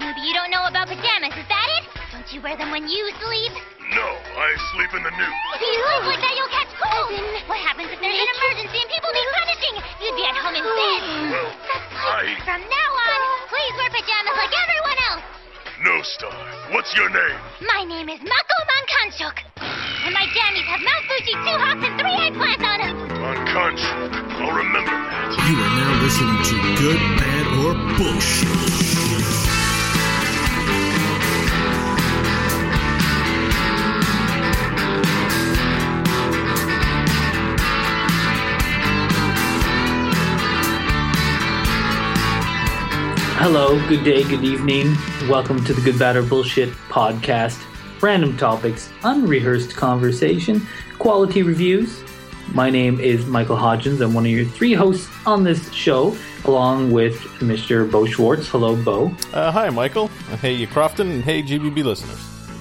Maybe you don't know about pajamas, is that it? Don't you wear them when you sleep? No, I sleep in the nude. If you sleep like that, you'll catch cold. What happens if there's an emergency and people need punishing? You'd be at home in bed. Well, I... From now on, please wear pajamas like everyone else. No, Star. What's your name? My name is Mako Mankanshoku. And my jammies have Mount Fuji, two hawks, and three eggplants on them. On Conchuk. I'll remember that. You are now listening to Good, Bad, or Bullshit. Hello, good day, good evening. Welcome to the Good, Bad, or Bullshit podcast. Random topics, unrehearsed conversation, quality reviews. My name is Michael Hodgins. I'm one of your three hosts on this show, along with Mr. Beau Schwartz. Hello, Beau. Uh, hi, Michael. Hey, you Crofton, and hey, GBB listeners.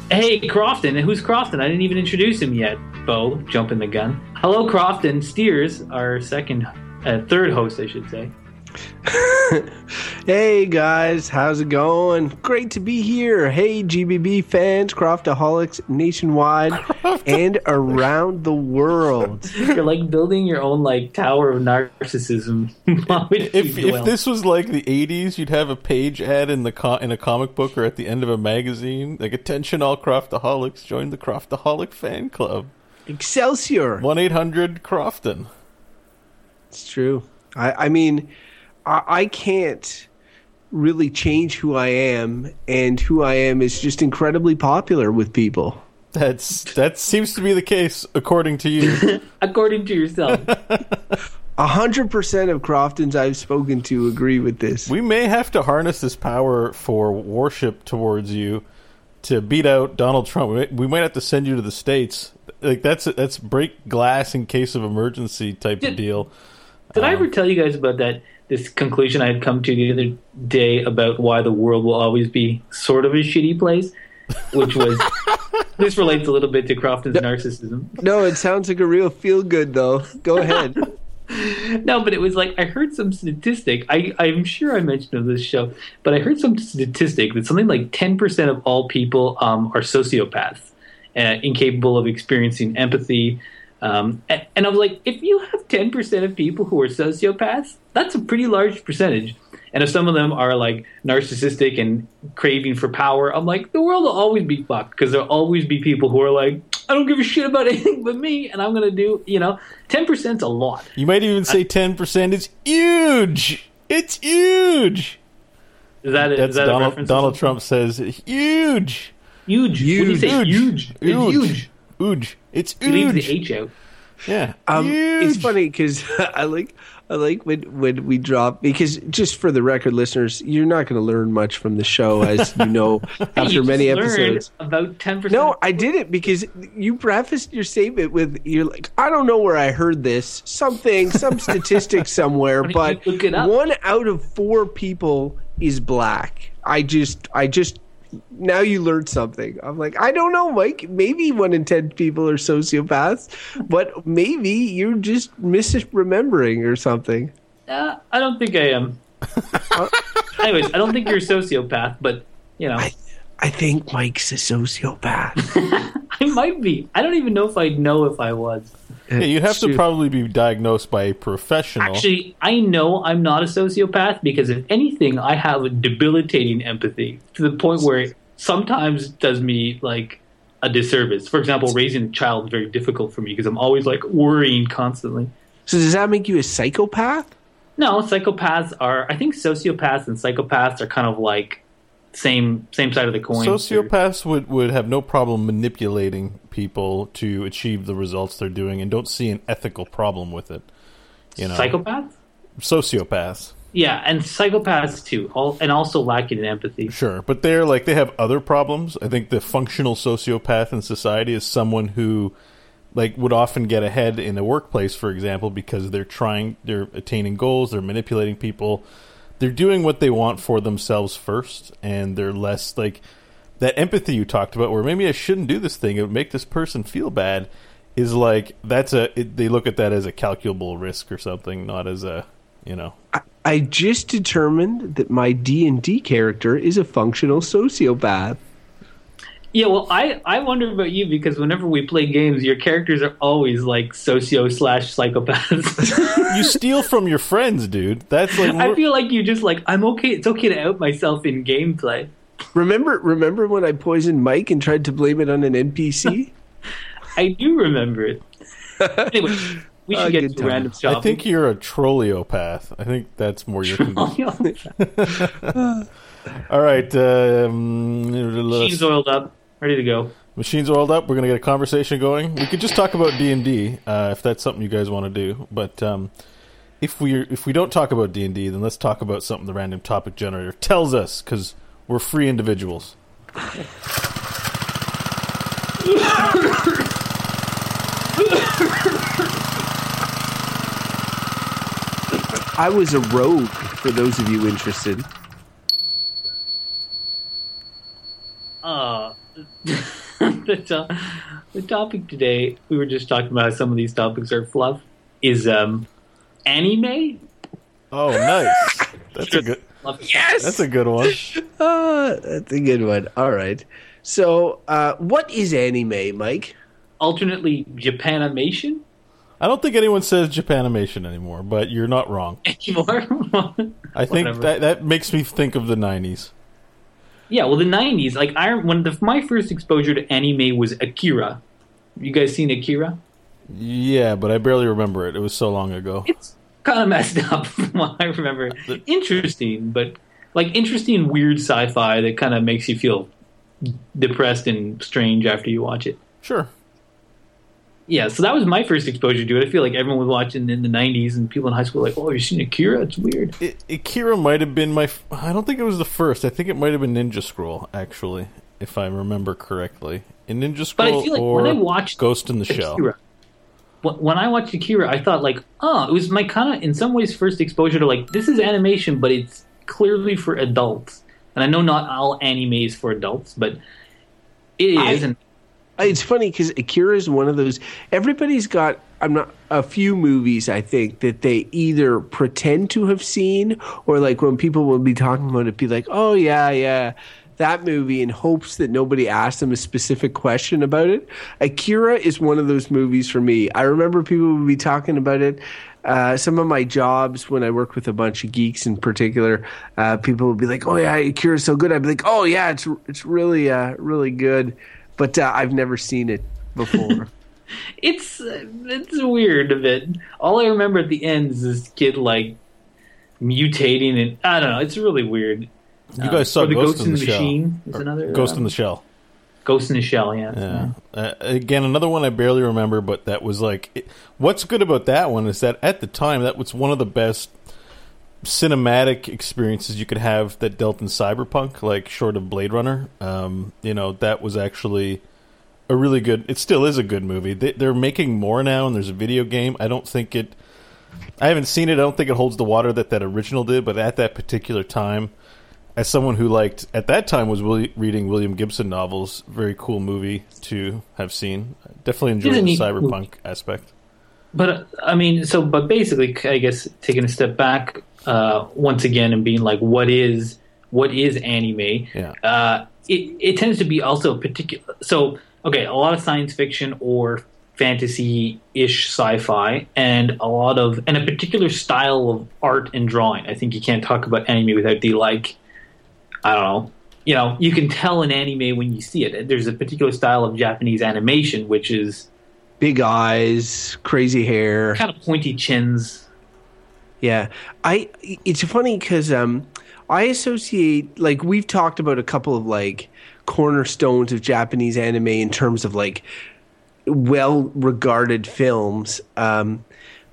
Hey, Crofton. Who's Crofton? I didn't even introduce him yet. Beau, jumping the gun. Hello, Crofton. Steers, our second, uh, third host, I should say. hey guys, how's it going? Great to be here. Hey GBB fans, Croftaholics nationwide and around the world. You're like building your own like tower of narcissism. Why would you If, if this was like the '80s, you'd have a page ad in the co- in a comic book or at the end of a magazine, like "Attention, all Croftaholics, join the Croftaholic fan club." Excelsior. One eight hundred Crofton. It's true. I, I mean, I, I can't really change who I am, and who I am is just incredibly popular with people. That's that seems to be the case according to you. according to yourself. A hundred percent of Croftons I've spoken to agree with this. we may have to harness this power for worship towards you to beat out Donald Trump. We may- We might have to send you to the states. Like that's that's break glass in case of emergency type of deal. Did I ever um, tell you guys about that? This conclusion I had come to the other day about why the world will always be sort of a shitty place, which was this relates a little bit to Crofton's narcissism. no, it sounds like a real feel good though. Go ahead. No, but it was like I heard some statistic. I, I'm sure I mentioned on this show, but I heard some statistic that something like 10% of all people um, are sociopaths, uh, incapable of experiencing empathy. Um, and, and I was like, if you have 10% of people who are sociopaths, that's a pretty large percentage. And if some of them are like narcissistic and craving for power, I'm like, the world will always be fucked because there'll always be people who are like, I don't give a shit about anything but me, and I'm gonna do, you know, 10%'s a lot. You might even say ten percent is huge. It's huge. Is that, a, That's is that a Donald. reference? Donald Trump says huge, Huge. You say? Huge. It's huge. Huge. It's He leaves the. H out. Yeah, Um, it's funny because I like I like when when we drop because just for the record, listeners, you're not going to learn much from the show as you know after you many just learned episodes. About ten percent. No, I did it because you prefaced your statement with you're like I don't know where I heard this something some statistic somewhere, but you look it up? one out of four people is black. I just I just now you learned something. I'm like, I don't know, Mike. Maybe one in ten people are sociopaths, but maybe you're just misremembering or something. Uh, I don't think I am. Anyways, I don't think you're a sociopath, but you know, I, I think Mike's a sociopath. I might be. I don't even know if I'd know if I was. Yeah, you'd have to probably be diagnosed by a professional. Actually, I know I'm not a sociopath because if anything, I have a debilitating empathy to the point where it sometimes does me like a disservice. For example, raising a child is very difficult for me because I'm always like worrying constantly. so does that make you a psychopath? No, psychopaths are. I think sociopaths and psychopaths are kind of like same same side of the coin. Sociopaths would, would have no problem manipulating people to achieve the results they're doing and don't see an ethical problem with it. You know, psychopaths. sociopaths, Yeah, and psychopaths too, all, and also lacking in empathy. sure, but they're like they have other problems. I think the functional sociopath in society is someone who like would often get ahead in a workplace, for example, because they're trying, they're attaining goals, they're manipulating people, they're doing what they want for themselves first, and they're less like that empathy you talked about, where maybe I shouldn't do this thing, it would make this person feel bad, is like that's a it, they look at that as a calculable risk or something, not as a you know. I, I just determined that my D and D character is a functional sociopath. Yeah, well, I, I wonder about you because whenever we play games, your characters are always like socio slash psychopaths. You steal from your friends, dude. That's like I feel like you just like I'm okay. It's okay to out myself in gameplay. Remember, remember when I poisoned Mike and tried to blame it on an NPC? I do remember it. Anyway, we should Ah, get good to time. random I think you're a trolliopath. I think that's more your condition. All right, um, Machine's oiled up, ready to go. machines oiled up. We're gonna get a conversation going. We could just talk about D and D uh, if that's something you guys want to do. But um, if we if we don't talk about D and D, then let's talk about something the random topic generator tells us because we're free individuals. I was a rogue, for those of you interested. Uh, the, to- the topic today, we were just talking about some of these topics are fluff, is um, anime. Oh, nice. That's a good. Yes, That's a good one. uh, that's a good one. All right. So, uh, what is anime, Mike? Alternately, Japanimation I don't think anyone says Japanimation anymore, but you're not wrong. anymore. I think Whatever. that that makes me think of the '90s. Yeah, well, the '90s, like I when the, my first exposure to anime was Akira. You guys seen Akira? Yeah, but I barely remember it. It was so long ago. It's kind of messed up from what I remember. Interesting, but like interesting, weird sci-fi that kind of makes you feel depressed and strange after you watch it. Sure. Yeah, so that was my first exposure to it. I feel like everyone was watching in the '90s, and people in high school were like, "Oh, you seen Akira? It's weird." I Akira might have been my. f- I don't think it was the first. I think it might have been Ninja Scroll, actually, if I remember correctly. In Ninja But Scroll I feel like or when I watched Ghost in the Shell. Akira. When when I watched Akira, I thought like, oh, it was my kind of, in some ways, first exposure to like this is animation, but it's clearly for adults. And I know not all anime is for adults, but it is. I- and It's funny because Akira is one of those. Everybody's got. I'm not a few movies. I think that they either pretend to have seen, or like when people will be talking about it, be like, "Oh yeah, yeah." That movie in hopes that nobody asked them a specific question about it. Akira is one of those movies for me. I remember people would be talking about it. Uh, some of my jobs when I work with a bunch of geeks in particular, uh, people would be like, "Oh yeah, Akira's so good." I'd be like, "Oh yeah, it's it's really uh, really good," but uh, I've never seen it before. it's uh, it's weird a bit. All I remember at the end is this kid like mutating, and I don't know. It's really weird. You guys saw the Ghost, in the, Shell. Machine is another Ghost um, in the Shell. Ghost in the Shell. Yeah. Yeah. Uh, again, another one I barely remember, but that was like. It, what's good about that one is that at the time, that was one of the best cinematic experiences you could have that dealt in cyberpunk, like short of Blade Runner. Um, you know, that was actually a really good. It still is a good movie. They, they're making more now, and there's a video game. I don't think it. I haven't seen it. I don't think it holds the water that that original did, but at that particular time, as someone who liked at that time was Willi- reading William Gibson novels, very cool movie to have seen. Definitely enjoyed the cyberpunk aspect. But I mean, so but basically, I guess taking a step back uh, once again and being like, what is what is anime? Yeah. Uh, it it tends to be also particular. So okay, a lot of science fiction or fantasy ish sci-fi, and a lot of and a particular style of art and drawing. I think you can't talk about anime without the like. I don't know. You know, you can tell an anime when you see it. There's a particular style of Japanese animation which is Big eyes, crazy hair. kind of pointy chins. Yeah, I. It's funny because um, I associate like we've talked about a couple of like cornerstones of Japanese anime in terms of like well regarded films. Um,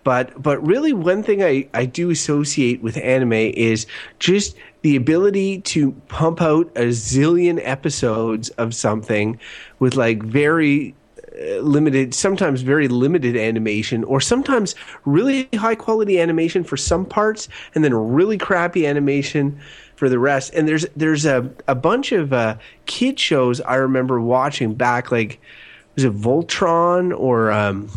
but but really, one thing I I do associate with anime is just the ability to pump out a zillion episodes of something with like very limited, sometimes very limited animation, or sometimes really high quality animation for some parts, and then really crappy animation for the rest. And there's there's a a bunch of uh, kid shows I remember watching back, like was it Voltron or um,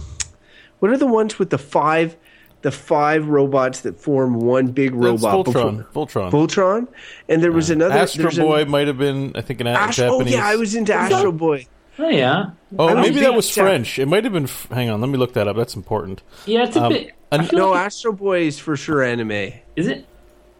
what are the ones with the five the five robots that form one big That's robot. Voltron. before- Voltron. Voltron, and there was another Astro there's an- Boy might have been, I think, an Astro, oh yeah, I was into Astro Boy. Oh yeah, Oh, I maybe that think- was yeah. French. It might have been. Hang on, let me look that up. That's important. yeah. It's a Um, bit. and- I feel No, like Astro Boy is for sure anime. is it?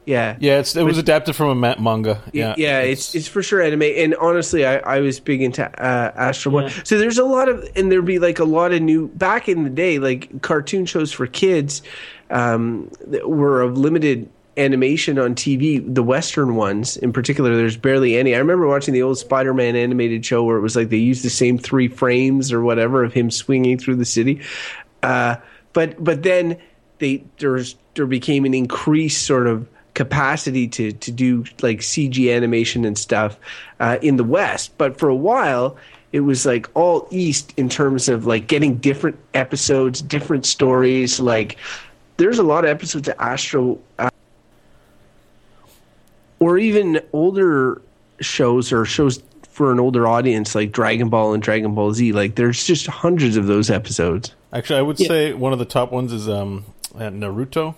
Yeah. Yeah, it's, it was adapted from a ma- manga. Yeah, Yeah, it's it's for sure anime, and honestly, I, I was big into uh, Astro Boy. Yeah. So there's a lot of, and there'd be like a lot of new back in the day, like cartoon shows for kids, um, that were of limited animation on TV. The Western ones, in particular, there's barely any. I remember watching the old Spider-Man animated show where it was like they used the same three frames or whatever of him swinging through the city, uh, but but then they there's there became an increased sort of capacity to to do like CG animation and stuff uh, in the West. But for a while, it was like all East in terms of like getting different episodes, different stories. Like there's a lot of episodes of Astro, uh, or even older shows or shows for an older audience like Dragon Ball and Dragon Ball Z. Like there's just hundreds of those episodes. Actually, I would Yeah. say one of the top ones is um, uh, Naruto.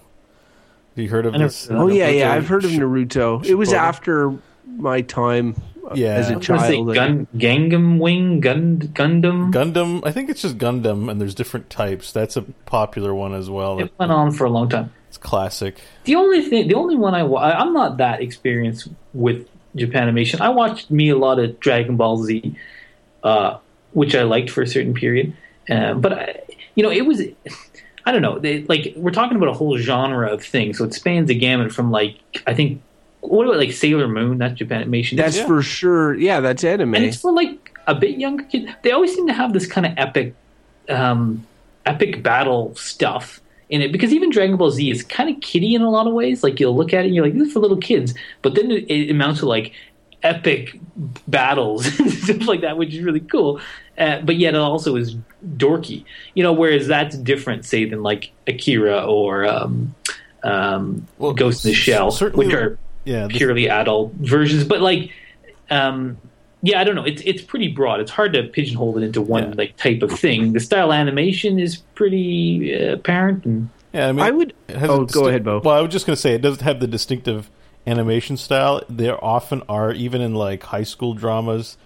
Have you heard of I this? Oh yeah, Naruto yeah, I've heard of sh- Naruto. It was Shippuden. after my time uh, Yeah. as I a was I was child. say Gun, Gangnam Wing, Gun, Gundam. Gundam. I think it's just Gundam, and there's different types. That's a popular one as well. It went on for a long time. It's classic. The only thing, the only one I, wa- I I'm not that experienced with Japanimation. I watched me a lot of Dragon Ball Z, uh, which I liked for a certain period. Uh, but I, you know, it was, I don't know, they, like we're talking about a whole genre of things, so it spans the gamut from like I think what about like Sailor Moon? That's Japanimation. That's Yeah. for sure. Yeah, that's anime. and it's for like a bit younger kids. They always seem to have this kind of epic, um, epic battle stuff in it because even Dragon Ball Z is kind of kiddie in a lot of ways. Like you'll look at it and you're like, this is for little kids, but then it, it amounts to like epic battles and stuff like that, which is really cool. Uh, but yet it also is dorky, you know. Whereas that's different, say, than like Akira or um, um, Well, Ghost in the Shell, which are Yeah, purely adult versions. But like, um, yeah, I don't know. It's it's pretty broad. It's hard to pigeonhole it into one Yeah. like type of thing. The style animation is pretty uh, apparent, and yeah. I mean, I would. Oh, a go distinct- ahead, Beau. Well, I was just going to say it doesn't have the distinctive animation style. There often are, even in like high school dramas,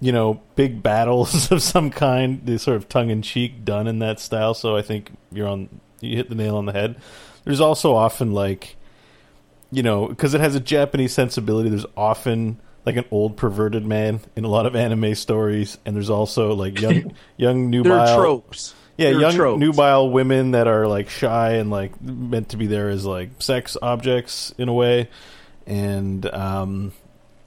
you know, big battles of some kind. They sort of tongue in cheek done in that style. So I think you're on. You hit the nail on the head. There's also often like, you know, because it has a Japanese sensibility. There's often like an old perverted man in a lot of anime stories, and there's also like young, young nubile tropes. yeah, There are young tropes. nubile women that are like shy and like meant to be there as like sex objects in a way, and um,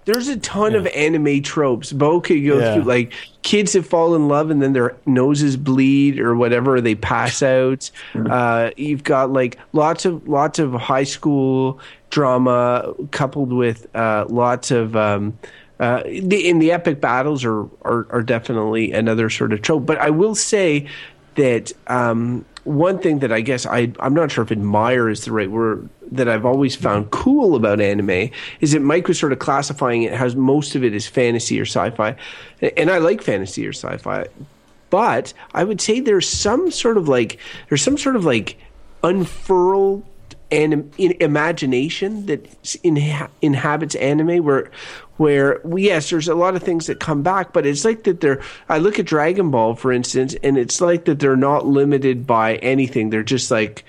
There's a ton Yeah. of anime tropes. Beau could go Yeah. through like kids that fall in love and then their noses bleed or whatever, or they pass out. Uh, you've got like lots of lots of high school drama coupled with uh, lots of. Um, uh, the, in the epic battles are, are are definitely another sort of trope. But I will say that um, one thing that I guess I I'm not sure if admire is the right word that I've always found cool about anime is that Mike was sort of classifying it as most of it is fantasy or sci-fi, and I like fantasy or sci-fi, but I would say there's some sort of like there's some sort of like unfurled in imagination that inha- inhabits anime where where yes there's a lot of things that come back but it's like that they're i look at dragon ball for instance and it's like that they're not limited by anything. They're just like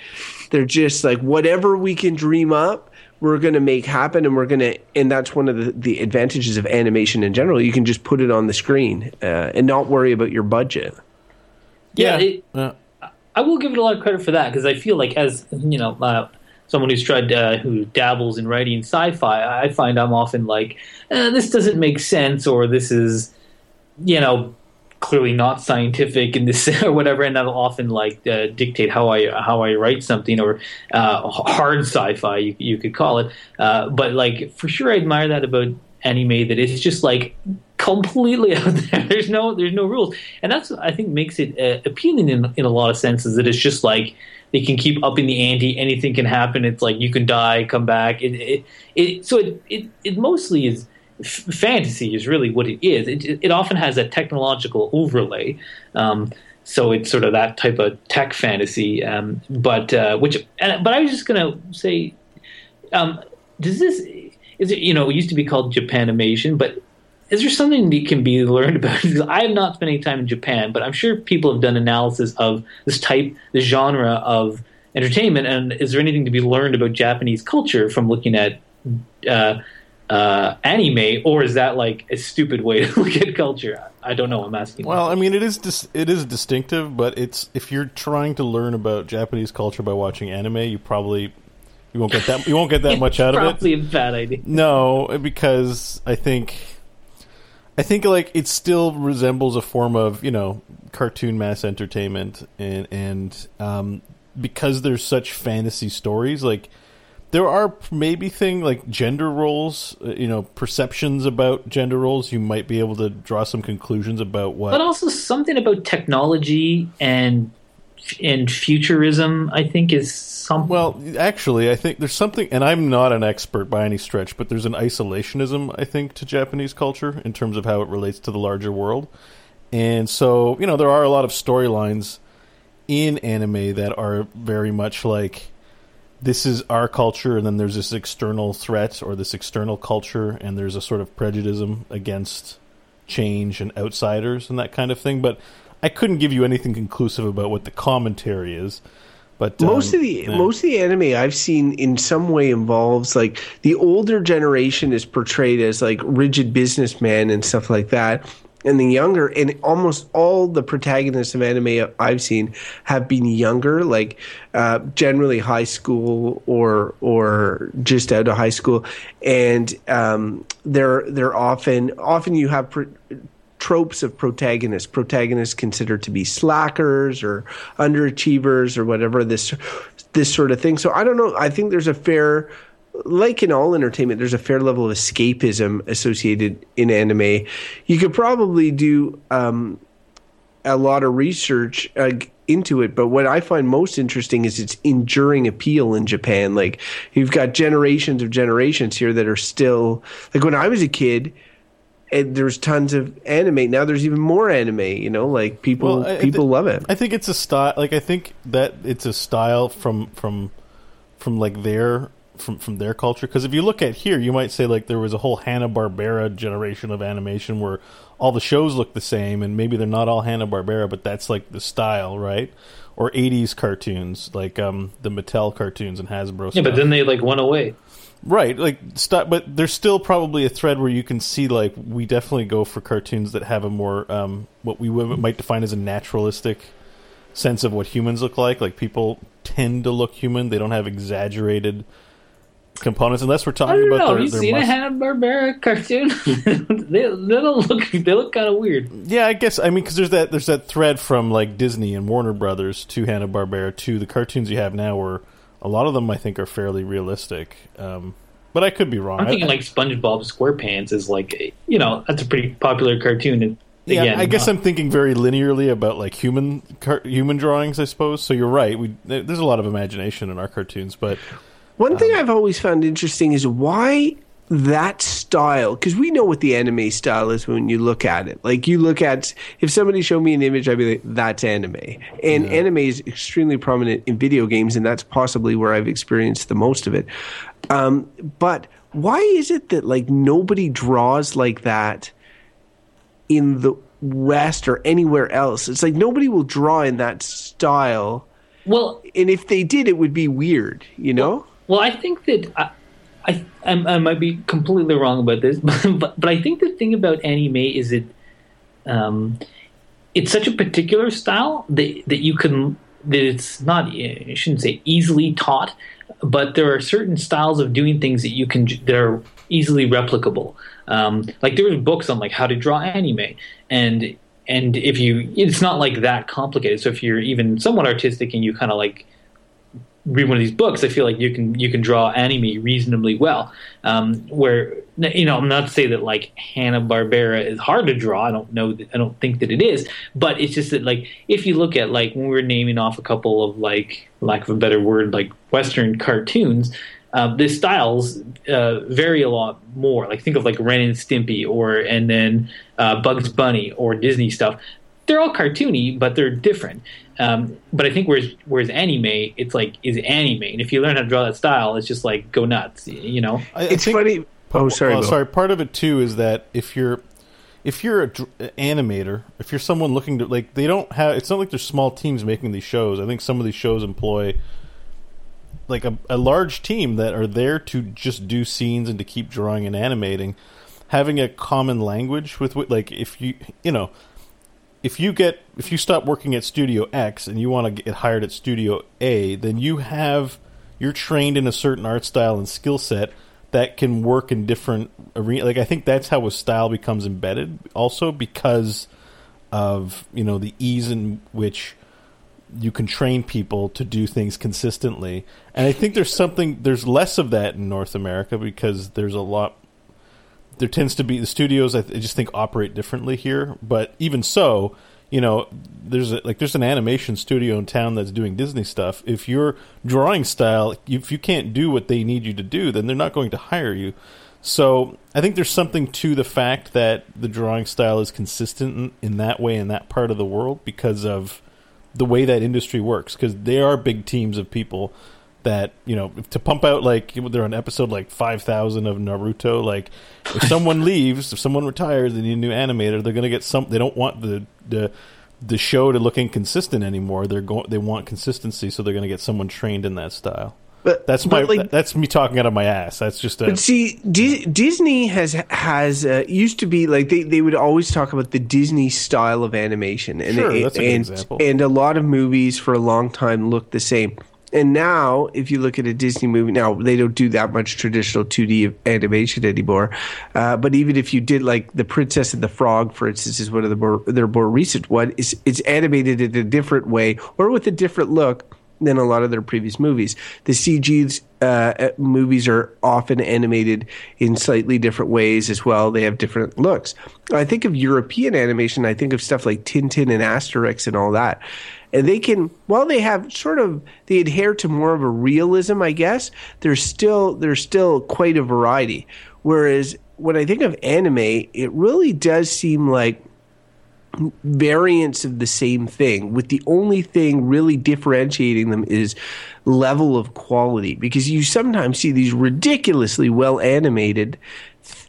they're just like whatever we can dream up we're going to make happen and we're going to and that's one of the, the advantages of animation in general. You can just put it on the screen uh, and not worry about your budget. Yeah, it, uh, I will give it a lot of credit for that because I feel like as you know, uh, someone who's tried uh, who dabbles in writing sci-fi, I find I'm often like, eh, this doesn't make sense, or this is, you know, clearly not scientific in this or whatever, and that'll often like uh, dictate how I how I write something or uh, hard sci-fi you, you could call it. Uh, but like for sure, I admire that about anime that it's just like completely out there. There's no there's no rules, and that's I think makes it uh, appealing in in a lot of senses. That it's just like they can keep upping the ante. Anything can happen. It's like you can die, come back. It it, it so it, it it mostly is f- fantasy is really what it is. It it often has a technological overlay. Um, so it's sort of that type of tech fantasy. Um, but uh, which, but I was just gonna say, um, does this is it? You know, it used to be called Japanimation, but is there something that can be learned about? Because I have not spent any time in Japan, but I'm sure people have done analysis of this type, this genre of entertainment. And is there anything to be learned about Japanese culture from looking at uh, uh, anime, or is that like a stupid way to look at culture? I don't know. I'm asking. Well, I mean, it is dis- it is distinctive, but it's if you're trying to learn about Japanese culture by watching anime, you probably you won't get that you won't get that much out of it. Probably a bad idea. No, because I think I think like it still resembles a form of you know cartoon mass entertainment, and and um, because there's such fantasy stories, like there are maybe thing like gender roles, uh, you know, perceptions about gender roles. You might be able to draw some conclusions about what. But also something about technology and and futurism. I think is some. Well, actually, I think there's something, and I'm not an expert by any stretch, but there's an isolationism, I think, to Japanese culture in terms of how it relates to the larger world. And so, you know, there are a lot of storylines in anime that are very much like this is our culture, and then there's this external threat or this external culture, and there's a sort of prejudice against change and outsiders and that kind of thing. But I couldn't give you anything conclusive about what the commentary is. But most um, of the yeah. most of the anime I've seen in some way involves like the older generation is portrayed as like rigid businessmen and stuff like that. And the younger, and almost all the protagonists of anime I've seen have been younger, like uh, generally high school or or just out of high school, and um, they're they're often often you have. Tropes of protagonists. Protagonists considered to be slackers or underachievers or whatever this this sort of thing. So i don't know. I think there's a fair like in all entertainment there's a fair level of escapism associated in anime. You could probably do um, a lot of research uh, into it but what i find most interesting is its enduring appeal in japan. Like you've got generations of generations here that are still like when i was a kid and there's tons of anime. Now there's even more anime you know like people Well, I- I people love it. I think it's a style. Like I think that it's a style from from from like their from from their culture. Because if you look at here, you might say like there was a whole Hanna Barbera generation of animation where all the shows look the same, and maybe they're not all Hanna Barbera, but that's like the style, right? Or '80s cartoons, like um, the Mattel cartoons and Hasbro. Yeah, but then they like went away. Right, like st- but there's still probably a thread where you can see like we definitely go for cartoons that have a more um, what we would, might define as a naturalistic sense of what humans look like. Like people tend to look human; they don't have exaggerated components, unless we're I talking don't about know. their, Have you their seen a Hanna Barbera cartoon? they, they don't look. They look kind of weird. Yeah, I guess I mean because there's that there's that thread from like Disney and Warner Brothers to Hanna Barbera to the cartoons you have now, where a lot of them I think are fairly realistic. Um, but I could be wrong. I'm I- thinking like SpongeBob SquarePants is like you know that's a pretty popular cartoon. And Yeah, again, I guess uh, I'm thinking very linearly about like human car- human drawings. I suppose. So you're right. We there's a lot of imagination in our cartoons, but One thing I've always found interesting is why that style, because we know what the anime style is when you look at it. Like you look at, if somebody showed me an image, I'd be like, that's anime. And anime is extremely prominent in video games, and that's possibly where I've experienced the most of it. Um, but why is it that like nobody draws like that in the West or anywhere else? It's like nobody will draw in that style. well, And if they did, it would be weird, you know? Well, I think that I, I, I'm- I might be completely wrong about this, but, but I think the thing about anime is it, um, it's such a particular style that that you can that it's not I shouldn't say easily taught, but there are certain styles of doing things that you can that are easily replicable. Um, like there are books on like how to draw anime, and and if you it's not like that complicated. So if you're even somewhat artistic and you kind of like read one of these books, I feel like you can you can draw anime reasonably well. Um, where you know, I'm not to say that like Hanna Barbera is hard to draw. I don't know. That, I don't think that it is. But it's just that like if you look at like when we were naming off a couple of like lack of a better word like Western cartoons. Uh, the styles uh, vary a lot more. Like think of like Ren and Stimpy, or and then uh, Bugs Bunny or Disney stuff they're all cartoony, but they're different. Um, but I think whereas whereas anime, it's like is anime, and if you learn how to draw that style, it's just like go nuts, you know. I, I It's think- funny. Oh, sorry. Well, Bill. sorry. Part of it too is that if you're if you're a dr- animator, if you're someone looking to like, they don't have. It's not like there's small teams making these shows. I think some of these shows employ like a, a large team that are there to just do scenes and to keep drawing and animating. Having a common language with like if you you know if you get if you stop working at Studio X and you want to get hired at Studio A, then you have you're trained in a certain art style and skill set that can work in different arena. Like I think that's how a style becomes embedded, also because of you know the ease in which you can train people to do things consistently. And I think there's something there's less of that in North America because there's a lot there tends to be the studios I, th- I just think operate differently here. But even so you know there's a, like there's an animation studio in town that's doing disney stuff. If your drawing style if you can't do what they need you to do then they're not going to hire you. So i think there's something to the fact that the drawing style is consistent in, in that way in that part of the world because of the way that industry works because they are big teams of people that you know to pump out like they're on episode like 5000 of naruto like if someone leaves if someone retires they need a new animator they're going to get some they don't want the the the show to look inconsistent anymore they're going they want consistency so they're going to get someone trained in that style But that's but, my like, that's me talking out of my ass that's just a But see, Di- Disney has has uh, used to be like they, they would always talk about the Disney style of animation, and Sure, it- that's a and example. and a lot of movies for a long time looked the same. And now, if you look at a Disney movie, now they don't do that much traditional 2D animation anymore. Uh, but even if you did, like the Princess and the Frog, for instance, is one of the more their more recent one. Is it's animated in a different way or with a different look than a lot of their previous movies. The CG uh, movies are often animated in slightly different ways as well. They have different looks. I think of European animation. I think of stuff like Tintin and Asterix and all that. And they can, while they have sort of, they adhere to more of a realism, I guess. There's still there's still quite a variety. Whereas when I think of anime, it really does seem like variants of the same thing with the only thing really differentiating them is level of quality because you sometimes see these ridiculously well animated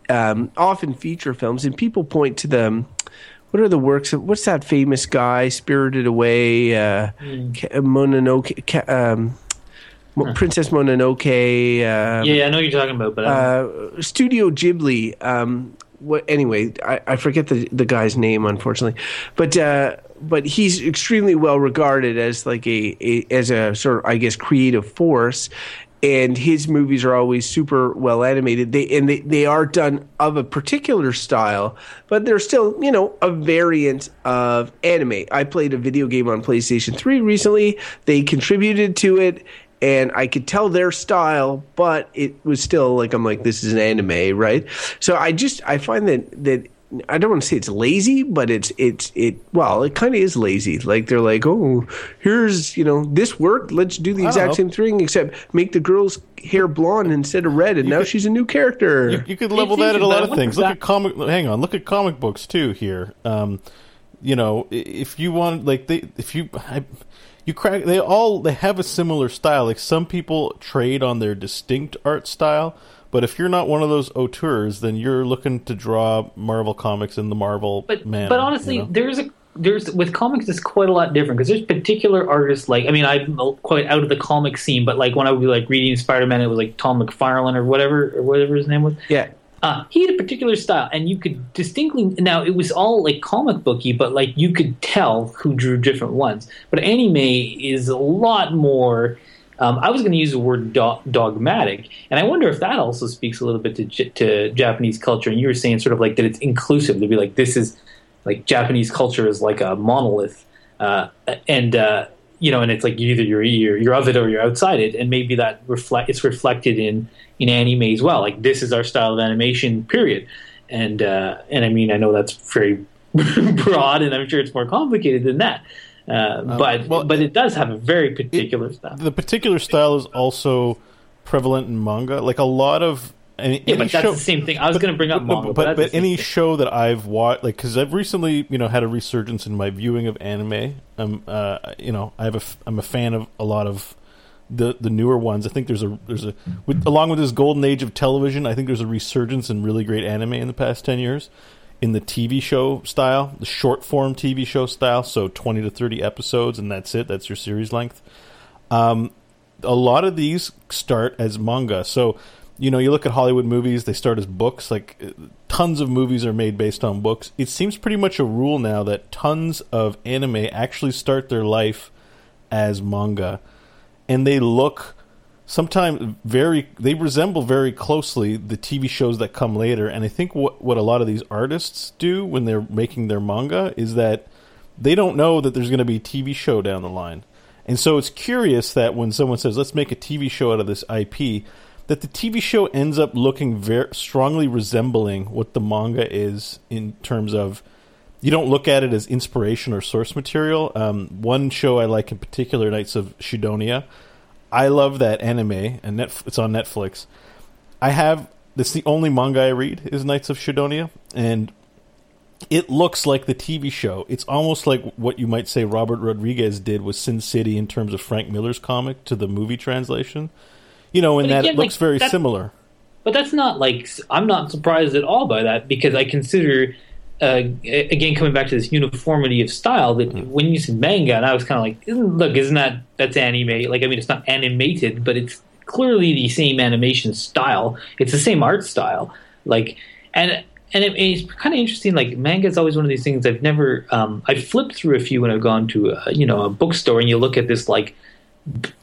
um, often feature films and people point to them what are the works of what's that famous guy spirited away uh, Ka- Mononoke um, Princess Mononoke um, yeah, I know you're talking about, but uh, Studio Ghibli. Um, what, anyway, I, I forget the the guy's name, unfortunately, but uh, but he's extremely well regarded as like a, a as a sort of I guess creative force. And his movies are always super well animated. They and they, they are done of a particular style, but they're still, you know, a variant of anime. I played a video game on PlayStation 3 recently. They contributed to it and I could tell their style, but it was still like I'm like this is an anime, right? So I just I find that that I don't want to say it's lazy, but it's it's it well it kind of is lazy. Like they're like, oh, here's you know this worked. Let's do the exact same thing except make the girl's hair blonde instead of red, and now could- she's a new character. You, you could level that at a lot of things. Look at comic. Hang on. Look at comic books too. Here, um, you know, if you want, like they, if you, I, you crack. They all they have a similar style. Like some people trade on their distinct art style, but if you're not one of those auteurs, then you're looking to draw Marvel comics in the Marvel but manner. but honestly, you know? there's a there's with comics it's quite a lot different because there's particular artists like I mean I'm quite out of the comic scene, but like when I would be like reading Spider Man, it was like Tom McFarlane or whatever or whatever his name was. yeah, Uh, he had a particular style, and you could distinctly now it was all like comic booky, but like you could tell who drew different ones. But anime is a lot more. Um, I was going to use the word do- dogmatic, and I wonder if that also speaks a little bit to, J- to Japanese culture. And you were saying sort of like that it's inclusive to be like this is like Japanese culture is like a monolith, uh, and uh, you know, and it's like either you're, you're you're of it or you're outside it, and maybe that reflect it's reflected in in anime as well. Like this is our style of animation, period. And uh, and I mean, I know that's very broad, and I'm sure it's more complicated than that. Uh, but well, but it does have a very particular style. the particular style is also prevalent in manga. Like a lot of any, Yeah, but that's show, the same thing. I was going to bring up but, manga, but, that's but any thing. show that I've watched, like, because I've recently, you know, had a resurgence in my viewing of anime. Um, uh, you know, I have a, I'm a fan of a lot of the the newer ones. I think there's a there's a with, along with this golden age of television. I think there's a resurgence in really great anime in the past ten years. In the TV show style, the short form TV show style, so twenty to thirty episodes, and that's it. That's your series length Um, a lot of these start as manga. So, you know, you look at Hollywood movies, they start as books. Like, tons of movies are made based on books. It seems pretty much a rule now that tons of anime actually start their life as manga. And they look sometimes very, they resemble very closely the TV shows that come later. And I think what, what a lot of these artists do when they're making their manga is that they don't know that there's going to be a TV show down the line. And so it's curious that when someone says, let's make a TV show out of this IP, that the TV show ends up looking very strongly resembling what the manga is in terms of you don't look at it as inspiration or source material. Um, one show I like in particular, Knights of Sidonia, I love that anime, and Netf- it's on Netflix. I have that's the only manga I read is Knights of Sidonia, and it looks like the TV show. It's almost like what you might say Robert Rodriguez did with Sin City in terms of Frank Miller's comic to the movie translation. You know, in But that again, it looks like, very similar. But that's not like I'm not surprised at all by that because I consider uh, again coming back to this uniformity of style that Hmm. when you said manga and I was kind of like isn't, look isn't that that's anime like I mean it's not animated but it's clearly the same animation style it's the same art style like and and it, it's kind of interesting like manga is always one of these things I've never um, I've flipped through a few when I've gone to a, you know a bookstore and you look at this like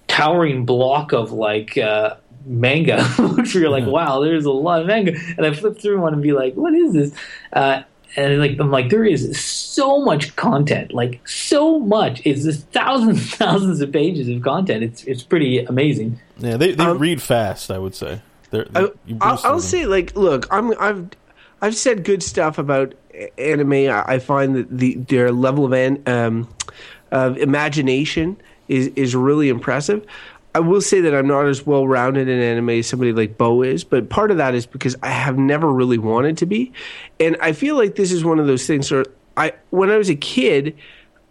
towering block of like uh, manga where you're like, wow, there's a lot of manga. And I flip through one and be like, what is this? Uh, and like I'm like, there is so much content, like so much. It's just thousands and thousands of pages of content. It's it's pretty amazing. Yeah, they they Um, read fast. I would say. They're, I, you I'll, I'll say like, look, I'm I've I've said good stuff about anime. I, I find that the their level of an, um, of imagination is is really impressive. I will say that I'm not as well rounded in anime as somebody like Beau is, but part of that is because I have never really wanted to be, and I feel like this is one of those things where I when I was a kid.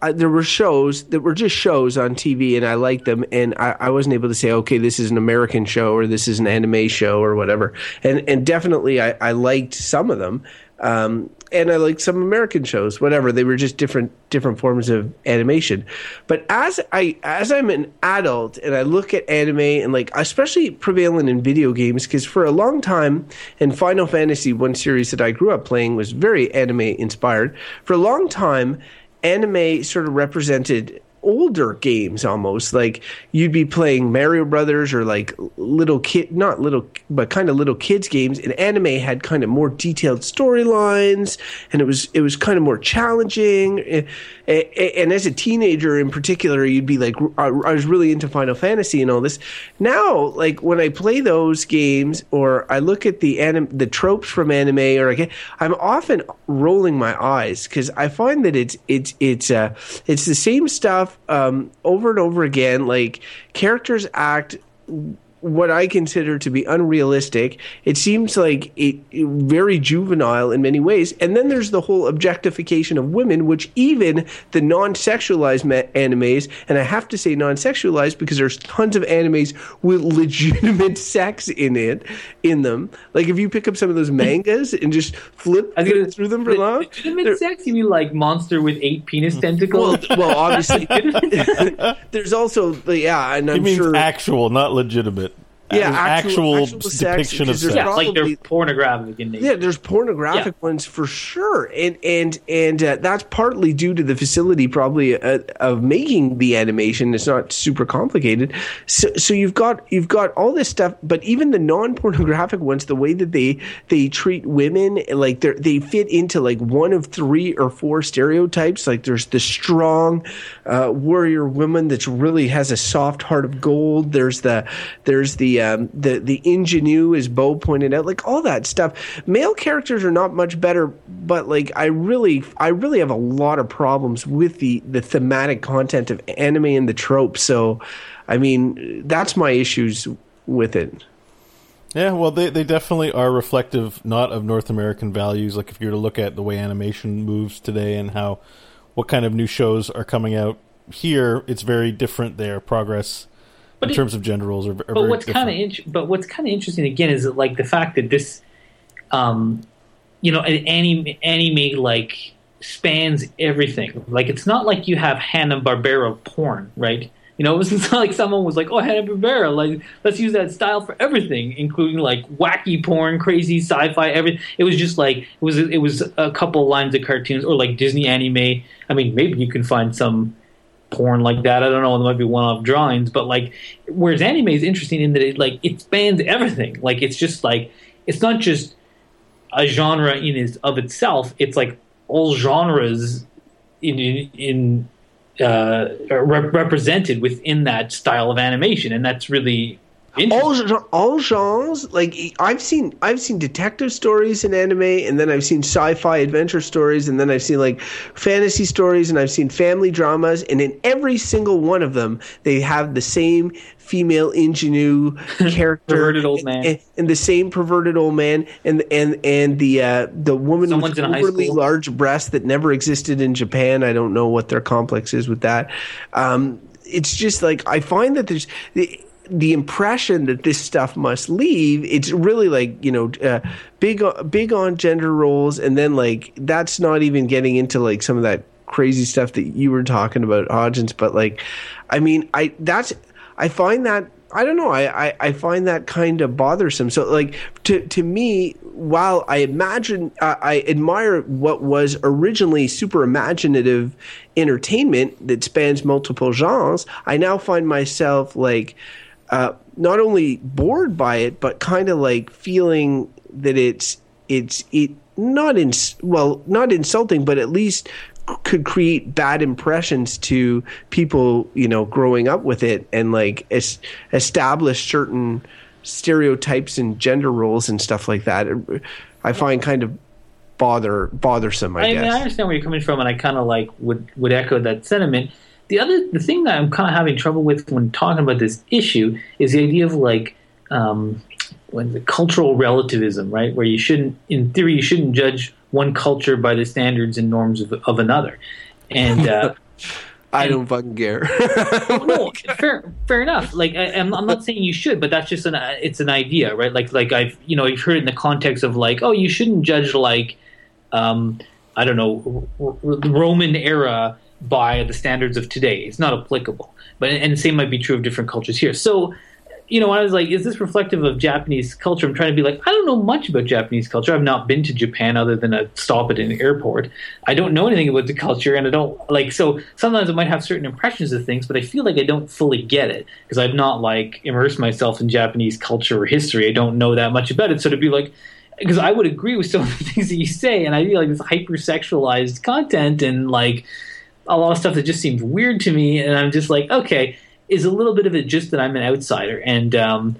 I, there were shows that were just shows on TV, and I liked them, and I, I wasn't able to say, okay, this is an American show or this is an anime show or whatever. And and definitely, I, I liked some of them, um, and I like some American shows, whatever. They were just different different forms of animation. But as I as I'm an adult and I look at anime and like especially prevalent in video games, because for a long time, and Final Fantasy, one series that I grew up playing, was very anime inspired. For a long time anime sort of represented older games almost. Like you'd be playing Mario Brothers or like little kid not little but kind of little kids games and anime had kind of more detailed storylines and it was it was kind of more challenging. And, and as a teenager in particular you'd be like I was really into Final Fantasy and all this. Now like when I play those games or I look at the anim- the tropes from anime or I get, I'm often rolling my eyes because I find that it's it's it's uh it's the same stuff um, over and over again. Like characters act what I consider to be unrealistic. It seems like it, it- very juvenile in many ways. And then there's the whole objectification of women, which even the non-sexualized ma- animes, and I have to say non-sexualized because there's tons of animes with legitimate sex in it, in them. Like if you pick up some of those mangas and just flip I was gonna- through them for long. Legitimate they're- sex? You mean like monster with eight penis tentacles? well, well, obviously, there's also the yeah, and It I'm means sure actual, not legitimate. Yeah, There's actual- actual, actual sex, depiction of sex. yeah, like they're pornographic in nature. Yeah, there's pornographic ones for sure, and and and uh, that's partly due to the facility probably uh, of making the animation. It's not super complicated, so so you've got you've got all this stuff, but even the non pornographic ones, the way that they they treat women, like they they fit into like one of three or four stereotypes. Like there's the strong uh, warrior woman that really has a soft heart of gold. There's the there's the um, the the ingenue, as Beau pointed out, like all that stuff. Male characters are not much better, but like I really I really have a lot of problems with the the thematic content of anime and the tropes. So, I mean, that's my issues with it. Yeah, well, they they definitely are reflective not of North American values. Like if you were to look at the way animation moves today and how what kind of new shows are coming out here, it's very different there. Progress But in it- terms of gender roles are, are but very what's kind of but what's kind of interesting again is that like the fact that this um you know an anime anime like spans everything. Like it's not like you have Hanna Barbera porn right? You know it was not like someone was like oh Hanna Barbera like let's use that style for everything including like wacky porn crazy sci-fi everything it was just like it was it was a couple lines of cartoons or like Disney anime. I mean maybe you can find some porn like that. I don't know. There might be one-off drawings, but like, whereas anime is interesting in that it like it spans everything. Like it's just like it's not just a genre in is of itself. It's like all genres in in, uh, rep- represented within that style of animation, and that's really. All all genres like i've seen i've seen detective stories in anime and then i've seen sci-fi adventure stories and then i've seen like fantasy stories and i've seen family dramas and in every single one of them they have the same female ingenue character Perverted old man. and, and the same perverted old man and and and the uh the woman Someone's with overly large breasts that never existed in japan. I don't know what their complex is with that. Um it's just like i find that there's the, the impression that this stuff must leave it's really like you know uh, big big on gender roles and then like that's not even getting into like some of that crazy stuff that you were talking about Hodgins but like I mean I that's I find that I don't know I, I, I find that kind of bothersome. So like to to me while I imagine uh, I admire what was originally super imaginative entertainment that spans multiple genres I now find myself like uh, not only bored by it, but kind of like feeling that it's it's it not in well not insulting, but at least could create bad impressions to people you know growing up with it and like es- establish certain stereotypes and gender roles and stuff like that. I find kind of bother bothersome. I, I guess. mean, I understand where you're coming from, and I kind of like would would echo that sentiment. The other, the thing that I'm kind of having trouble with when talking about this issue is the idea of like um, when the cultural relativism, right? Where you shouldn't, in theory, you shouldn't judge one culture by the standards and norms of, of another. And uh, I don't fucking care. no, fair, fair enough. Like I, I'm, I'm not saying you should, but that's just an it's an idea, right? Like like I've you know you've heard it in the context of like oh you shouldn't judge like um, I don't know R- R- Roman era by the standards of today. It's not applicable. But and the same might be true of different cultures here. So you know, I was like, is this reflective of Japanese culture? I'm trying to be like, I don't know much about Japanese culture. I've not been to Japan other than a stop at an airport. I don't know anything about the culture, and I don't like. So sometimes I might have certain impressions of things, but I feel like I don't fully get it because I've not like immersed myself in Japanese culture or history. I don't know that much about it. So to be like, because I would agree with some of the things that you say, and I feel like this hypersexualized content and like a lot of stuff that just seems weird to me, and I'm just like, okay, is a little bit of it just that I'm an outsider, and um,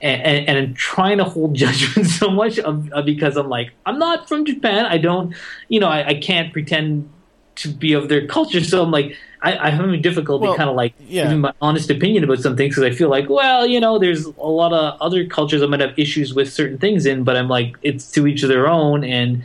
and, and, I'm trying to hold judgment so much of, of because I'm like, I'm not from Japan, I don't, you know, I, I can't pretend to be of their culture, so I'm like, I, I'm having difficulty Well, kind of like yeah. giving my honest opinion about some things because I feel like, well, you know, there's a lot of other cultures I might have issues with certain things in, but I'm like, it's to each of their own, and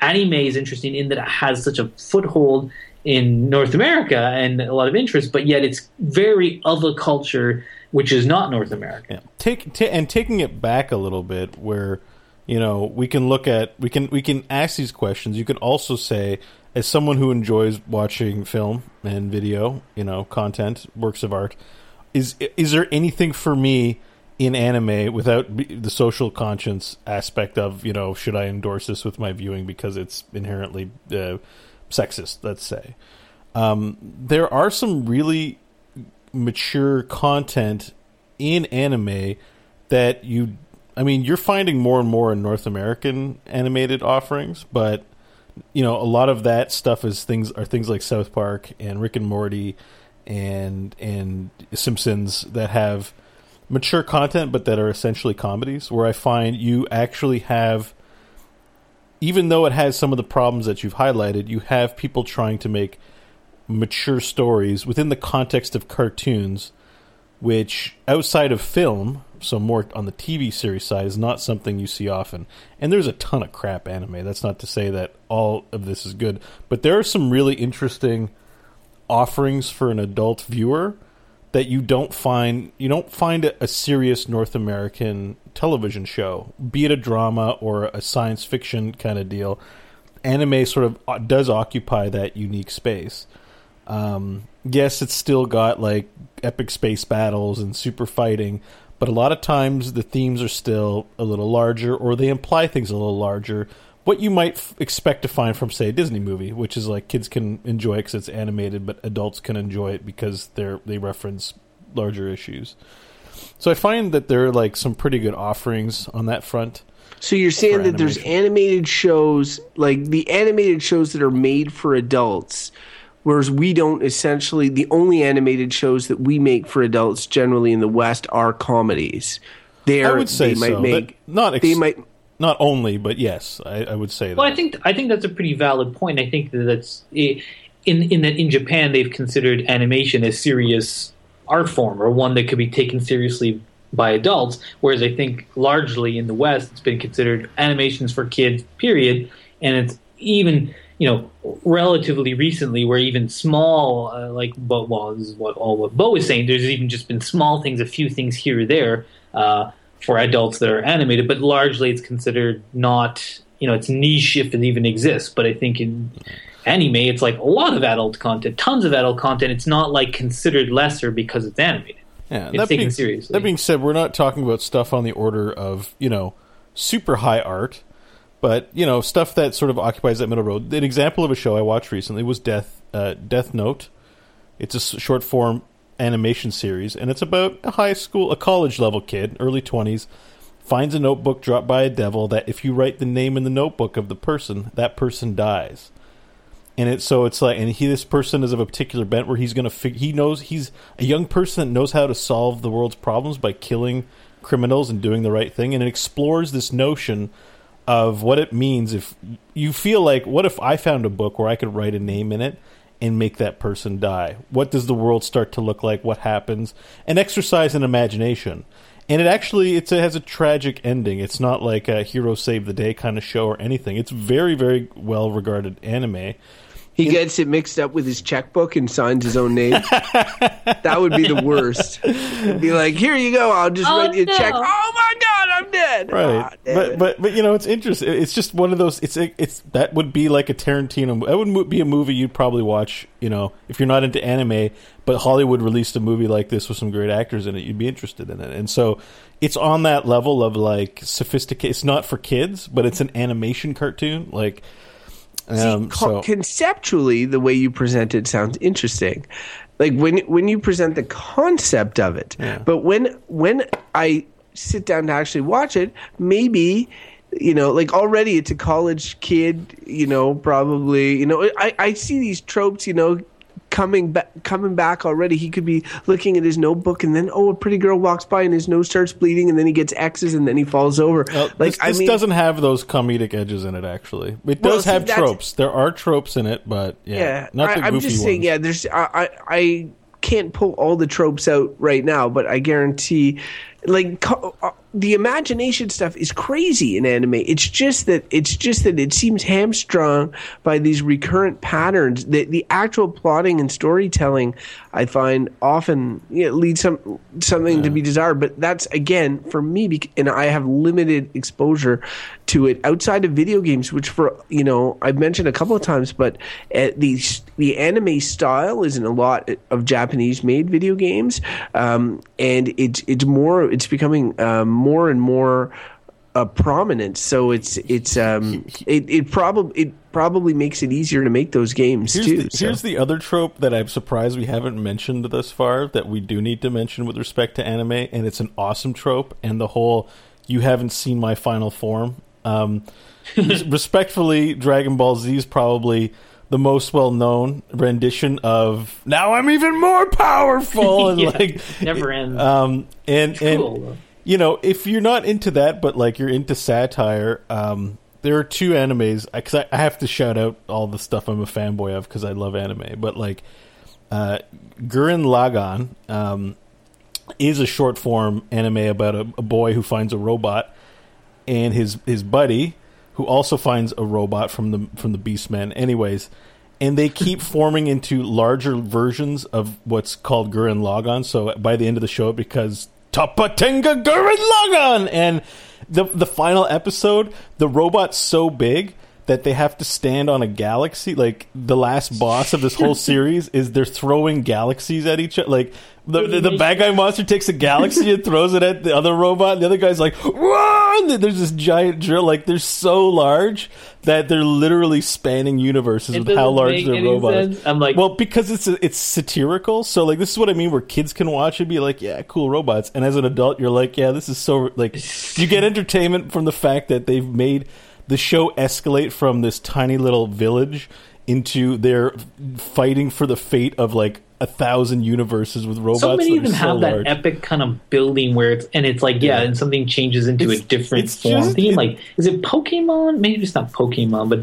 anime is interesting in that it has such a foothold in North America and a lot of interest, but yet it's very of a culture which is not North America. Yeah. Take ta and taking it back a little bit, where you know we can look at we can we can ask these questions. You can also say, as someone who enjoys watching film and video, you know, content, works of art, is is there anything for me in anime without the social conscience aspect of you know should I endorse this with my viewing because it's inherently uh, sexist? Let's say um, there are some really mature content in anime that you I mean you're finding more and more in North American animated offerings but you know a lot of that stuff is things are things like South Park and Rick and Morty and and Simpsons that have mature content but that are essentially comedies where I find you actually have even though it has some of the problems that you've highlighted you have people trying to make mature stories within the context of cartoons which outside of film, so more on the TV series side, is not something you see often. And there's a ton of crap anime. That's not to say that all of this is good, but there are some really interesting offerings for an adult viewer that you don't find you don't find a, a serious North American television show, be it a drama or a science fiction kind of deal. Anime sort of uh, does occupy that unique space. Um, yes, it's still got like epic space battles and super fighting, but a lot of times the themes are still a little larger or they imply things a little larger. What you might f- expect to find from, say, a Disney movie, which is like kids can enjoy it because it's animated, but adults can enjoy it because they're they reference larger issues. So I find that there are like some pretty good offerings on that front. So you're saying For that there's animated shows, like the animated shows that are made for adults, whereas we don't essentially the only animated shows that we make for adults generally in the West are comedies. They I would say they might so. make that not ex- they might not only, but yes, I, I would say that. Well, I think I think that's a pretty valid point. I think that that's in in that in Japan they've considered animation a serious art form or one that could be taken seriously by adults, whereas I think largely in the West it's been considered animations for kids. Period, and it's even you know relatively recently where even small uh, like but well this is what all what Beau was saying. There's even just been small things, a few things here or there. Uh, for adults that are animated, but largely it's considered not, you know, it's niche if it even exists. But I think in anime, it's like a lot of adult content, tons of adult content. It's not like considered lesser because it's animated. Yeah, It's that taken being, seriously. That being said, we're not talking about stuff on the order of you know super high art, but you know stuff that sort of occupies that middle road. An example of a show I watched recently was Death uh, Death Note. It's a short form animation series, and it's about a high school, a college level kid, early twenties, finds a notebook dropped by a devil that if you write the name in the notebook of the person, that person dies and it's so it's like and he this person is of a particular bent where he's going to fig- he knows he's a young person that knows how to solve the world's problems by killing criminals and doing the right thing. And it explores this notion of what it means if you feel like what if I found a book where I could write a name in it and make that person die? What does the world start to look like? What happens? And exercise an imagination. And it actually it's, it has a tragic ending. It's not like a hero save the day kind of show or anything. It's very very well regarded anime he gets it mixed up with his checkbook and signs his own name. that would be the worst. Be like, here you go. I'll just Oh, write you a check. Oh my god, I'm dead. right damn but but but you know it's interesting it's just one of those it's it's that would be like a tarantino that would be a movie you'd probably watch you know if you're not into anime but hollywood released a movie like this with some great actors in it you'd be interested in it and so it's on that level of like sophisticated it's not for kids but it's an animation cartoon like um, Co- so conceptually, the way you present it sounds interesting. Like when when you present the concept of it, Yeah. but when when I sit down to actually watch it, maybe you know, like already it's a college kid, you know, probably, you know, I, I see these tropes, you know, coming back coming back already. He could be looking at his notebook and then oh a pretty girl walks by and his nose starts bleeding and then he gets X's and then he falls over. Well, like this, I this mean doesn't have those comedic edges in it. Actually, it Well, does see, have tropes. There are tropes in it, but yeah, yeah, not the I, I'm goofy just saying. Yeah, there's I, I I can't pull all the tropes out right now, but I guarantee, like co- uh, the imagination stuff is crazy in anime. It's just that it's just that it seems hamstrung by these recurrent patterns. The the actual plotting and storytelling, I find often you know, leads some something to be desired. But that's again for me, bec- and I have limited exposure to it outside of video games, which for you know I've mentioned a couple of times, but uh, the the anime style is in a lot of Japanese made video games, um, and it's it's more it's becoming um, more and more uh, prominent. So it's it's um, it it probably it probably makes it easier to make those games Here's, too. the, so. here's the other trope that I'm surprised we haven't mentioned thus far that we do need to mention with respect to anime, and it's an awesome trope. And the whole "you haven't seen my final form." Um, respectfully, Dragon Ball Z is probably the most well-known rendition of "Now I'm even more powerful," and Yeah, like never ends. Um, and and cool, you know, if you're not into that, but like you're into satire, um, there are two animes. Because I, I have to shout out all the stuff I'm a fanboy of because I love anime. But like uh, Gurren Lagann, um, is a short form anime about a, a boy who finds a robot and his his buddy who also finds a robot from the from the Beastmen. Anyways, and they keep forming into larger versions of what's called Gurren Lagann. So by the end of the show, because Tapatenga Gurren Lagann, and the the final episode, the robot's so big that they have to stand on a galaxy. Like the last boss of this whole series is they're throwing galaxies at each other. Like the, the, the bad guy monster takes a galaxy and throws it at the other robot. And the other guy's like, "Whoa!" And there's this giant drill. Like they're so large that they're literally spanning universes It with how large their any robots. sense. I'm like- well, because it's it's satirical. So like this is what I mean, where kids can watch and be like, "Yeah, cool robots," and as an adult, you're like, "Yeah, this is so like." you get entertainment from the fact that they've made the show escalate from this tiny little village into they're fighting for the fate of like a thousand universes with robots. so many that of them so have that epic kind of building where it's and it's like yeah, Yeah. and something changes into It's- a different form just- theme. it- like is it Pokemon? Maybe it's not Pokemon, but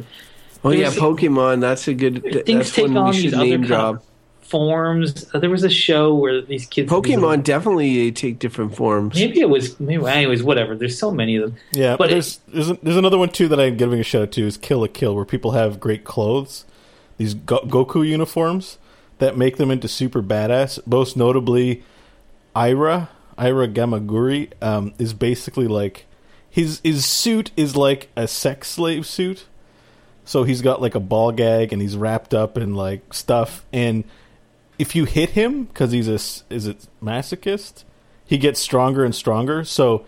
Oh yeah, Pokemon. That's a good. things That's take one on we these should other name kind of forms. Uh, there was a show where these kids Pokemon definitely take different forms. Maybe it was. Maybe anyways, whatever. There's so many of them. Yeah, but but it- there's there's, there's another one too that I'm giving a shout out to is Kill la Kill, where people have great clothes, these Go- Goku uniforms that make them into super badass. Most notably, Ira Ira Gamagoori um, is basically like his his suit is like a sex slave suit. So he's got like a ball gag and he's wrapped up in like stuff. And if you hit him because he's a is it masochist, he gets stronger and stronger. So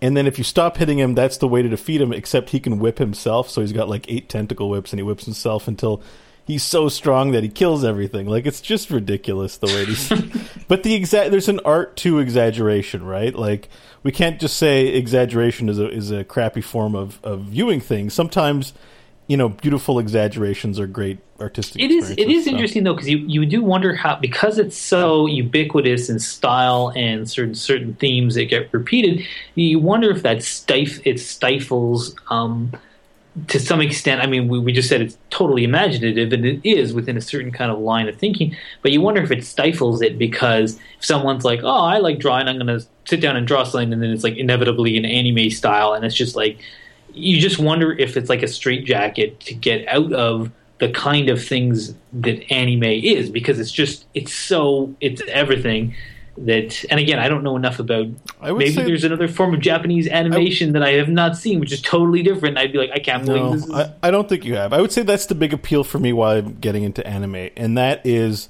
and then if you stop hitting him, that's the way to defeat him. Except he can whip himself, so he's got like eight tentacle whips, and he whips himself until he's so strong that he kills everything. Like it's just ridiculous the way these. but the exact there's an art to exaggeration, right? Like we can't just say exaggeration is a is a crappy form of of viewing things. Sometimes, you know, beautiful exaggerations are great artistic. It is. It is so. interesting though because you, you do wonder how because it's so ubiquitous in style and certain certain themes that get repeated. You wonder if that stif it stifles um, to some extent. I mean, we, we just said it's totally imaginative, and it is within a certain kind of line of thinking. But you wonder if it stifles it because if someone's like, "Oh, I like drawing. I'm going to sit down and draw something," and then it's like inevitably an anime style, and it's just like you just wonder if it's like a straitjacket to get out of the kind of things that anime is because it's just it's so it's everything that and again I don't know enough about maybe there's another form of Japanese animation that I have not seen which is totally different I'd be like I can't believe No, this is I, I don't think you have. I would say that's the big appeal for me while I'm getting into anime, and that is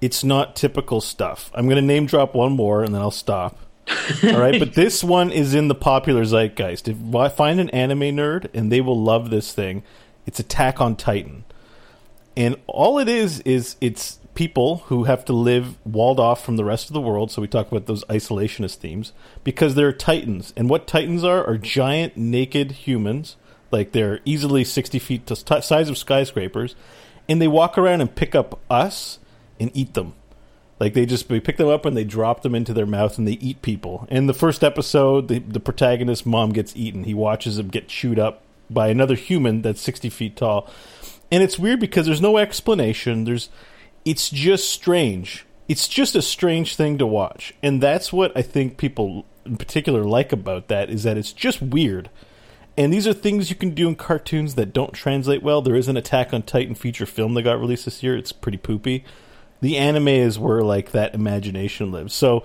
it's not typical stuff. I'm going to name drop one more, and then I'll stop. All right, but this one is in the popular zeitgeist. If I find an anime nerd, and they will love this thing, it's Attack on Titan, and all it is is it's people who have to live walled off from the rest of the world. So we talk about those isolationist themes because they're titans, and what titans are are giant naked humans, like they're easily sixty feet to t- size of skyscrapers, and they walk around and pick up us and eat them. Like they just we pick them up and they drop them into their mouth and they eat people. In the first episode, the the protagonist's mom gets eaten. He watches him get chewed up by another human that's sixty feet tall, and it's weird because there's no explanation. There's it's just strange. It's just a strange thing to watch, and that's what I think people in particular like about that is that it's just weird. And these are things you can do in cartoons that don't translate well. There is an Attack on Titan feature film that got released this year. It's pretty poopy. The anime is where like that imagination lives. So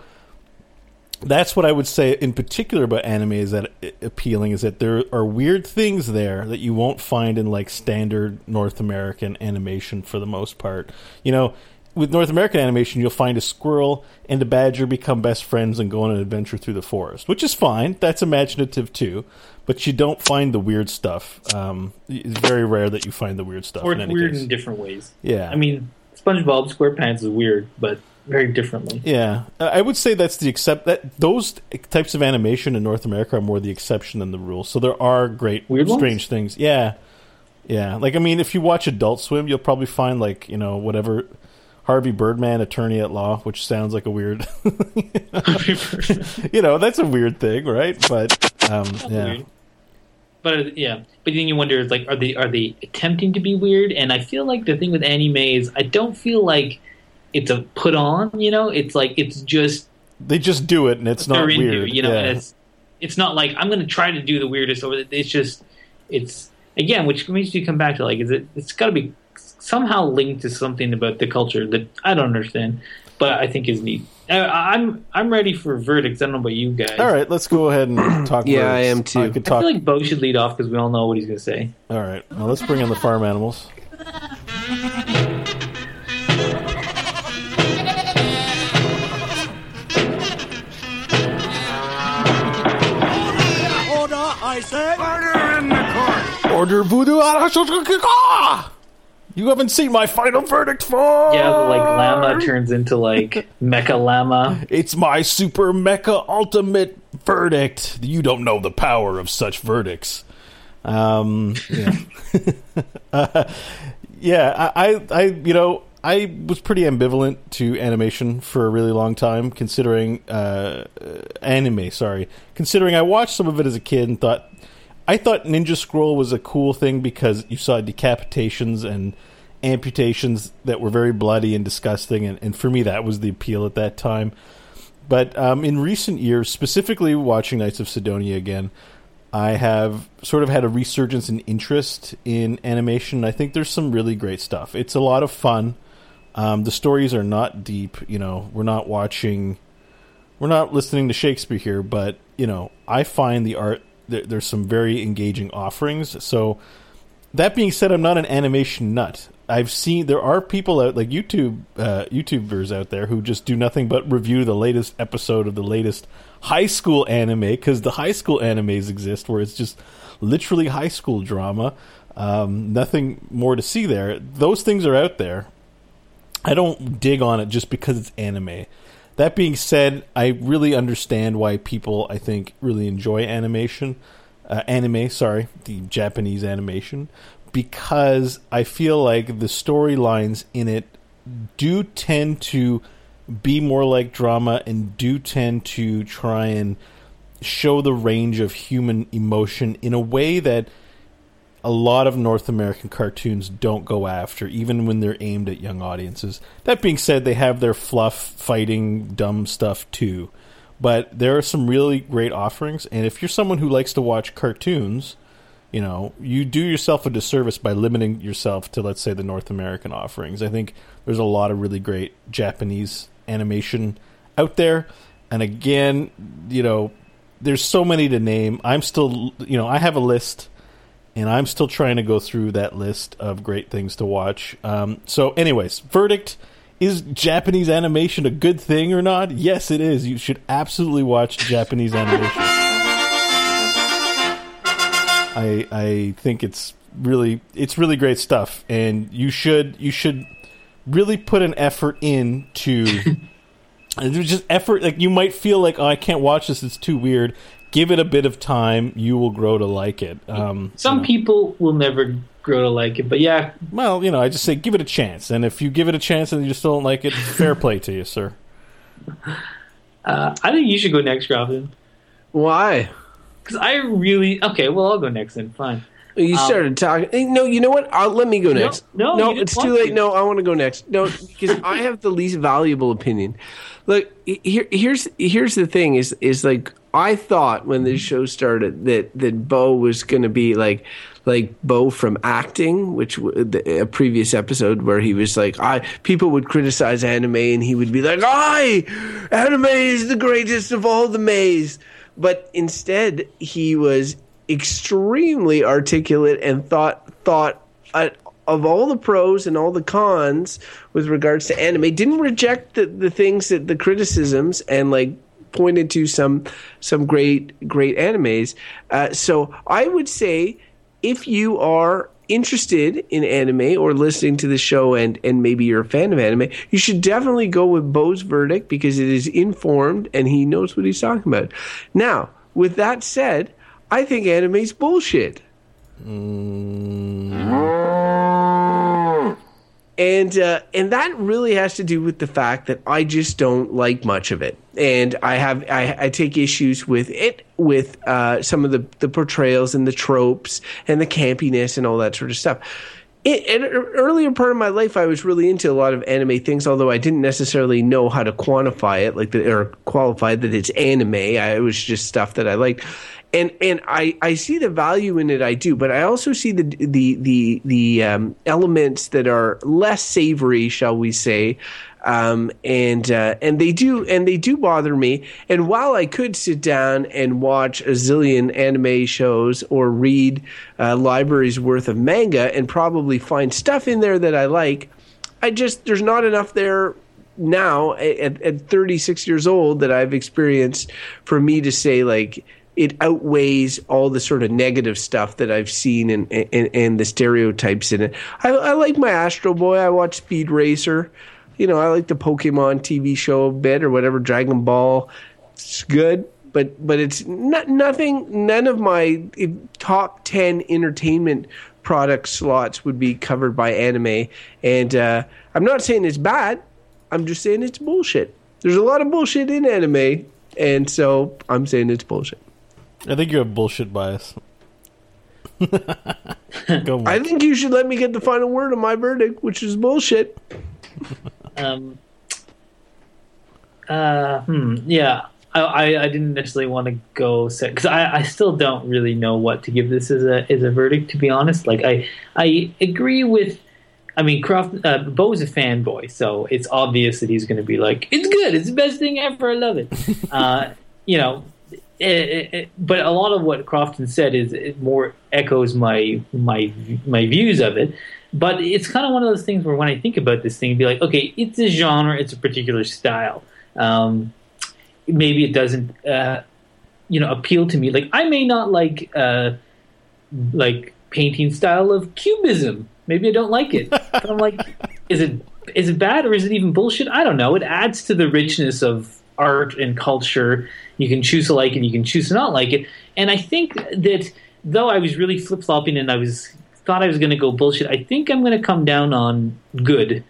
that's what I would say in particular about anime is that appealing is that there are weird things there that you won't find in like standard North American animation for the most part. You know, with North American animation, you'll find a squirrel and a badger become best friends and go on an adventure through the forest, which is fine. That's imaginative too, but you don't find the weird stuff. Um, it's very rare that you find the weird stuff. or in weird case. in different ways Yeah, I mean SpongeBob SquarePants is weird but very differently Yeah, I would say that's the except that those types of animation in North America are more the exception than the rule. So there are great Weird ones? strange things. Yeah, yeah. Like I mean, if you watch Adult Swim, you'll probably find like you know whatever Harvey Birdman, attorney at law, which sounds like a weird. you know, that's a weird thing, right? But um, yeah. But uh, yeah, but then you wonder, like, are they are they attempting to be weird? And I feel like the thing with anime is I don't feel like it's a put on. You know, it's like it's just they just do it, and it's not into, weird. you know. yeah. It's it's not like I'm going to try to do the weirdest over. It's just it's again, which makes you come back to like, is it? It's got to be somehow linked to something about the culture that I don't understand, but I think is neat. I, I'm I'm ready for verdicts. I don't know about you guys. All right, let's go ahead and talk. Yeah, I am too. I could I feel like Beau should lead off because we all know what he's going to say. All right, well, let's bring in the farm animals. Order voodoo ah, arashokaka! You haven't seen my final verdict for. Yeah, the, like llama turns into like mecha llama. It's my super mecha ultimate verdict. You don't know the power of such verdicts. Um, yeah, uh, yeah. I, I, I, you know, I was pretty ambivalent to animation for a really long time, considering uh, anime. Sorry, considering I watched some of it as a kid and thought I thought Ninja Scroll was a cool thing because you saw decapitations and amputations that were very bloody and disgusting, and, and for me that was the appeal at that time. But um, in recent years, specifically watching Knights of Sidonia again, I have sort of had a resurgence in interest in animation. I think there's some really great stuff. It's a lot of fun. Um, the stories are not deep. You know, we're not watching, we're not listening to Shakespeare here, but you know, I find the art there, there's some very engaging offerings. So that being said, I'm not an animation nut. I've seen there are people out like YouTube uh, YouTubers out there who just do nothing but review the latest episode of the latest high school anime because the high school animes exist where it's just literally high school drama. Um, nothing more to see there. Those things are out there. I don't dig on it just because it's anime. That being said, I really understand why people I think really enjoy animation, uh, anime. Sorry, the Japanese animation, because I feel like the storylines in it do tend to be more like drama and do tend to try and show the range of human emotion in a way that a lot of North American cartoons don't go after, even when they're aimed at young audiences. That being said, they have their fluff, fighting, dumb stuff too. But there are some really great offerings, and if you're someone who likes to watch cartoons, you know, you do yourself a disservice by limiting yourself to, let's say, the North American offerings. I think there's a lot of really great Japanese animation out there. And again, you know, there's so many to name. I'm still, you know, I have a list and I'm still trying to go through that list of great things to watch. Um, so, anyways, verdict is Japanese animation a good thing or not? Yes, it is. You should absolutely watch Japanese animation. I I think it's really it's really great stuff, and you should you should really put an effort in to. Just effort. Like you might feel like, oh, I can't watch this; it's too weird give it a bit of time, you will grow to like it. Um, Some you know. people will never grow to like it, but yeah, well, you know, I just say give it a chance, and if you give it a chance and you still don't like it, fair play to you, sir. uh, I think you should go next, Robin, Why? because I really okay. Well, I'll go next then. Fine. You Um, started talking. eh, No, you know what? I'll, let me go next. no, no, didn't it's too late. to. No, I want to go next. No, because I have the least valuable opinion. Look, here, here's here's the thing: is is like I thought when this show started that that Beau was going to be like like Beau from acting, which w- the, a previous episode where he was like, I people would criticize anime and he would be like, I anime is the greatest of all the maze. But instead, he was extremely articulate and thought thought uh, of all the pros and all the cons with regards to anime. Didn't reject the, the things that the criticisms and like pointed to some some great great animes. Uh, so I would say if you are interested in anime or listening to the show and and maybe you're a fan of anime, you should definitely go with Beau's verdict because it is informed and he knows what he's talking about. Now, with that said, I think anime's bullshit. And uh, and that really has to do with the fact that I just don't like much of it, and I have I, I take issues with it with uh, some of the the portrayals and the tropes and the campiness and all that sort of stuff. in an earlier part of my life, I was really into a lot of anime things, although I didn't necessarily know how to quantify it, like the, or qualify that it's anime. I, it was just stuff that I liked, and and I, I see the value in it. I do, but I also see the the the the um, elements that are less savory, shall we say, um, and uh, and they do and they do bother me. And while I could sit down and watch a zillion anime shows or read uh, libraries worth of manga and probably find stuff in there that I like, I just there's not enough there now at, at 36 years old that I've experienced for me to say like it outweighs all the sort of negative stuff that I've seen and and, and the stereotypes in it. I, I like my Astro Boy. I watch Speed Racer you know, I like the Pokemon TV show a bit or whatever, Dragon Ball. It's good, but but it's not nothing. None of my top ten entertainment product slots would be covered by anime. And uh, I'm not saying it's bad. I'm just saying it's bullshit. There's a lot of bullshit in anime, and so I'm saying it's bullshit. I think you have bullshit bias. I think you should let me get the final word on my verdict, which is bullshit. Um, uh, hmm, yeah, I, I, I didn't necessarily want to go because I, I still don't really know what to give this as a as a verdict. To be honest, like I I agree with. I mean, Croft, uh, Beau's a fanboy, so it's obvious that he's going to be like, "It's good. It's the best thing ever. I love it." uh, you know, it, it, but a lot of what Crofton said is it more echoes my my my views of it. But it's kind of one of those things where when I think about this thing, be like, okay, it's a genre, it's a particular style. Um, maybe it doesn't, uh, you know, appeal to me. Like I may not like uh, like painting style of cubism. Maybe I don't like it. but I'm like, is it is it bad or is it even bullshit? I don't know. It adds to the richness of art and culture. You can choose to like it, you can choose to not like it. And I think that though I was really flip flopping and I was thought I was going to go bullshit. I think I'm going to come down on good.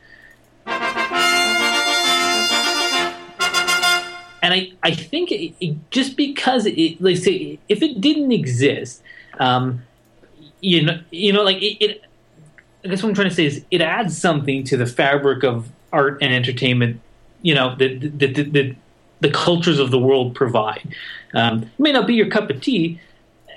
And I, I think it, it, just because it, like say, if it didn't exist, um, you know, you know, like it, it, I guess what I'm trying to say is it adds something to the fabric of art and entertainment. You know, that the, the, the, the, cultures of the world provide. Um, it may not be your cup of tea,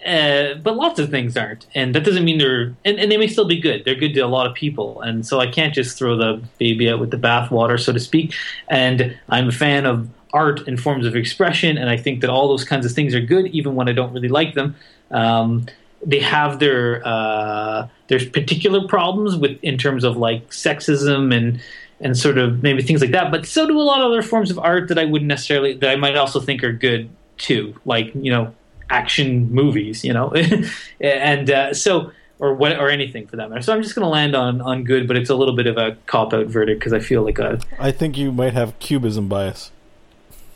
uh, but lots of things aren't, and that doesn't mean they're and, and, they may still be good. They're good to a lot of people, and so I can't just throw the baby out with the bathwater, so to speak. And I'm a fan of art and forms of expression, and I think that all those kinds of things are good, even when I don't really like them. Um, they have their uh, there's particular problems with in terms of like sexism and and sort of maybe things like that. But so do a lot of other forms of art that I wouldn't necessarily that I might also think are good too. Like you know action movies, you know, and uh, so or what or anything for that matter. So I'm just going to land on on good, but it's a little bit of a cop out verdict because I feel like a. I think you might have cubism bias.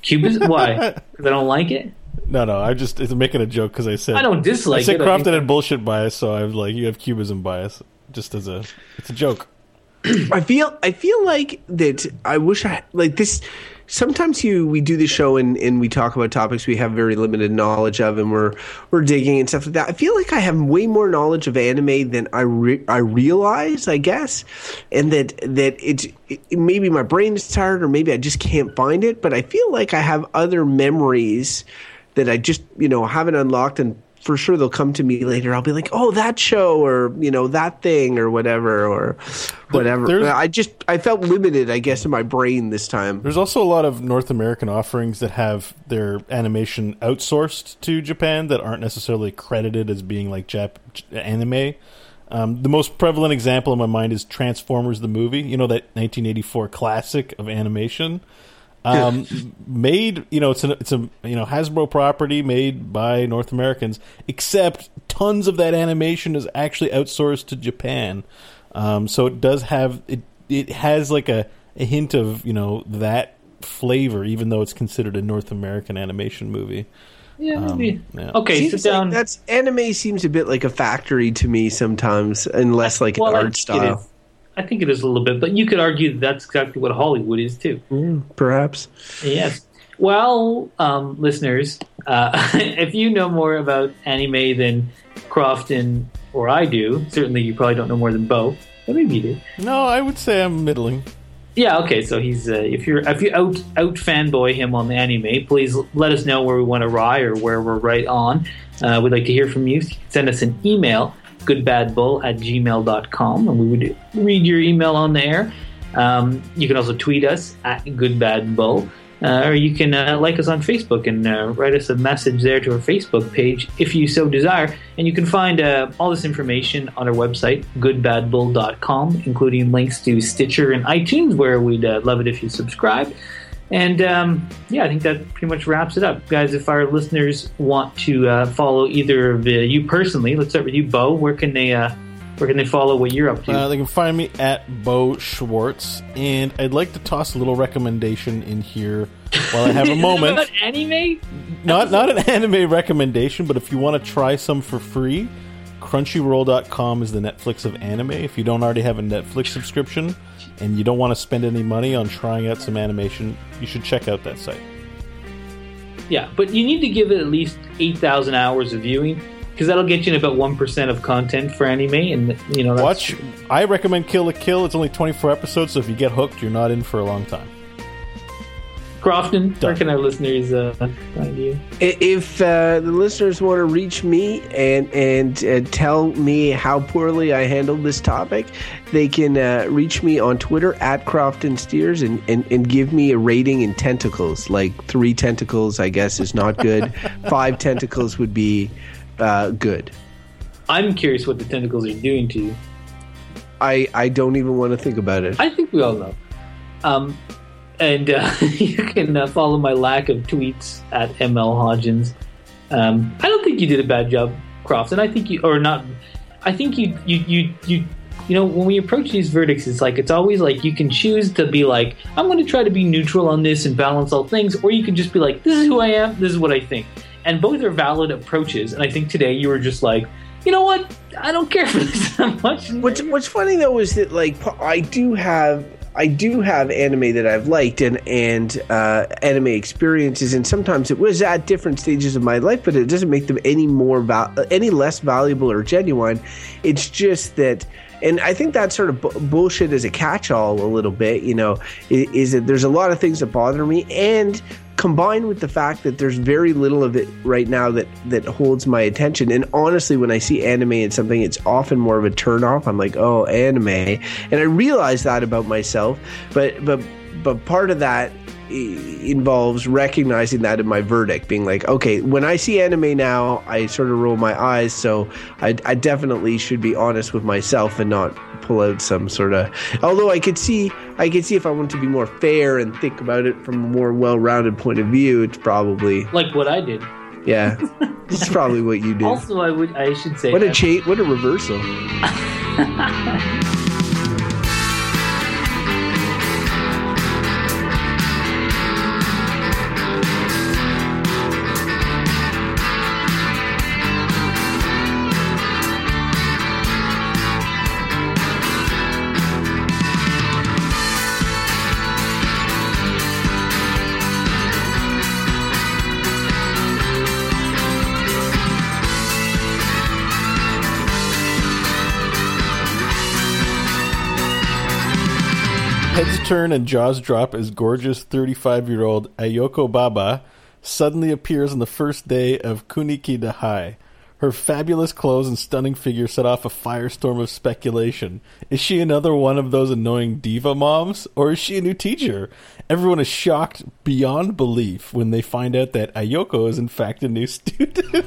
Cubism? Why? Because I don't like it. No, no, I just it's making a joke because I said I don't dislike I said it. Crofton had bullshit bias, so I was like, you have cubism bias, just as a it's a joke. I feel I feel like that. I wish I like this sometimes you we do the show and, and we talk about topics we have very limited knowledge of and we're we're digging and stuff like that. I feel like I have way more knowledge of anime than I re- I realize, I guess, and that that it's it, maybe my brain is tired or maybe I just can't find it. But I feel like I have other memories that I just you know haven't unlocked and for sure they'll come to me later. I'll be like, "Oh, that show," or you know, that thing, or whatever, or whatever. There's- I just I felt limited, I guess, in my brain this time. There's also a lot of North American offerings that have their animation outsourced to Japan that aren't necessarily credited as being like Jap- anime. Um, the most prevalent example in my mind is Transformers the movie. You know that 1984 classic of animation. Um, made you know it's a it's a you know Hasbro property made by North Americans, except tons of that animation is actually outsourced to Japan. Um, so it does have it it has like a, a hint of you know that flavor, even though it's considered a North American animation movie. Yeah, maybe. yeah. Okay, Seems sit like that's anime seems a bit like a factory to me sometimes, and less like Well, an art think it style. Is. I think it is a little bit, but you could argue that that's exactly what Hollywood is too. Perhaps. Yes. Well, um, listeners, uh, if you know more about anime than Crofton or I do, certainly you probably don't know more than Beau. But maybe you do. No, I would say I'm middling. Yeah, okay. So he's uh, if you're if you out out fanboy him on the anime, please let us know where we went awry or where we're right on. Uh, we'd like to hear from you. Send us an email, goodbadbull at gmail.com, and we would read your email on the air. Um, you can also tweet us at goodbadbull. Uh, or you can uh, like us on Facebook and uh, write us a message there to our Facebook page if you so desire. And you can find uh, all this information on our website, goodbadbull.com, including links to Stitcher and iTunes, where we'd uh, love it if you subscribe. And um, yeah, I think that pretty much wraps it up. Guys, if our listeners want to uh, follow either of you personally, let's start with you, Beau. Where can they where can they follow what you're up to? Uh, they can find me at Beau Schwartz, and I'd like to toss a little recommendation in here while I have a moment. About anime? Not not an anime recommendation, but if you want to try some for free, Crunchyroll.com is the Netflix of anime. If you don't already have a Netflix subscription and you don't want to spend any money on trying out some animation, you should check out that site. Yeah, but you need to give it at least 8,000 hours of viewing because that'll get you in about 1% of content for anime. And, you know, that's, Watch. I recommend Kill la Kill. It's only 24 episodes, so if you get hooked, you're not in for a long time. Crofton, where can our listeners uh, find you? If uh, the listeners want to reach me and and uh, tell me how poorly I handled this topic, they can uh, reach me on Twitter at Crofton Steers and, and, and give me a rating in tentacles. Like three tentacles, I guess, is not good. Five tentacles would be uh, good. I'm curious what the tentacles are doing to you. I, I don't even want to think about it. I think we all know. Um, and uh, you can uh, follow my lack of tweets at ML Hodgins. Um, I don't think you did a bad job, Crofts, and I think you, or not. I think you, you, you, you. You know, when we approach these verdicts, it's like it's always like you can choose to be like, I'm going to try to be neutral on this and balance all things, or you can just be like, this is who I am, this is what I think, and both are valid approaches. And I think today you were just like, you know what, I don't care for this that much. What's What's funny though is that like I do have I do have anime that I've liked and and uh, anime experiences, and sometimes it was at different stages of my life, but it doesn't make them any more val- any less valuable or genuine. It's just that. And I think that sort of bu- bullshit is a catch-all a little bit, you know, i- is that there's a lot of things that bother me, and combined with the fact that there's very little of it right now that that holds my attention. And honestly when i see anime and something it's often more of a turn off i'm like oh anime. And i realize that about myself but but but part of that involves recognizing that in my verdict being like okay when i see anime now i sort of roll my eyes so i, I definitely should be honest with myself and not pull out some sort of although i could see i could see if i want to be more fair and think about it from a more well-rounded point of view it's probably like what I did. yeah. It's probably what you do Also, I would, I should say, what a cha- what a reversal turn and jaws drop as gorgeous 35 year old Ayoko Baba suddenly appears on the first day of Kuniki Dahai. Her fabulous clothes and stunning figure set off a firestorm of speculation. Is she another one of those annoying diva moms, or is she a new teacher? Everyone is shocked beyond belief when they find out that Ayoko is in fact a new student.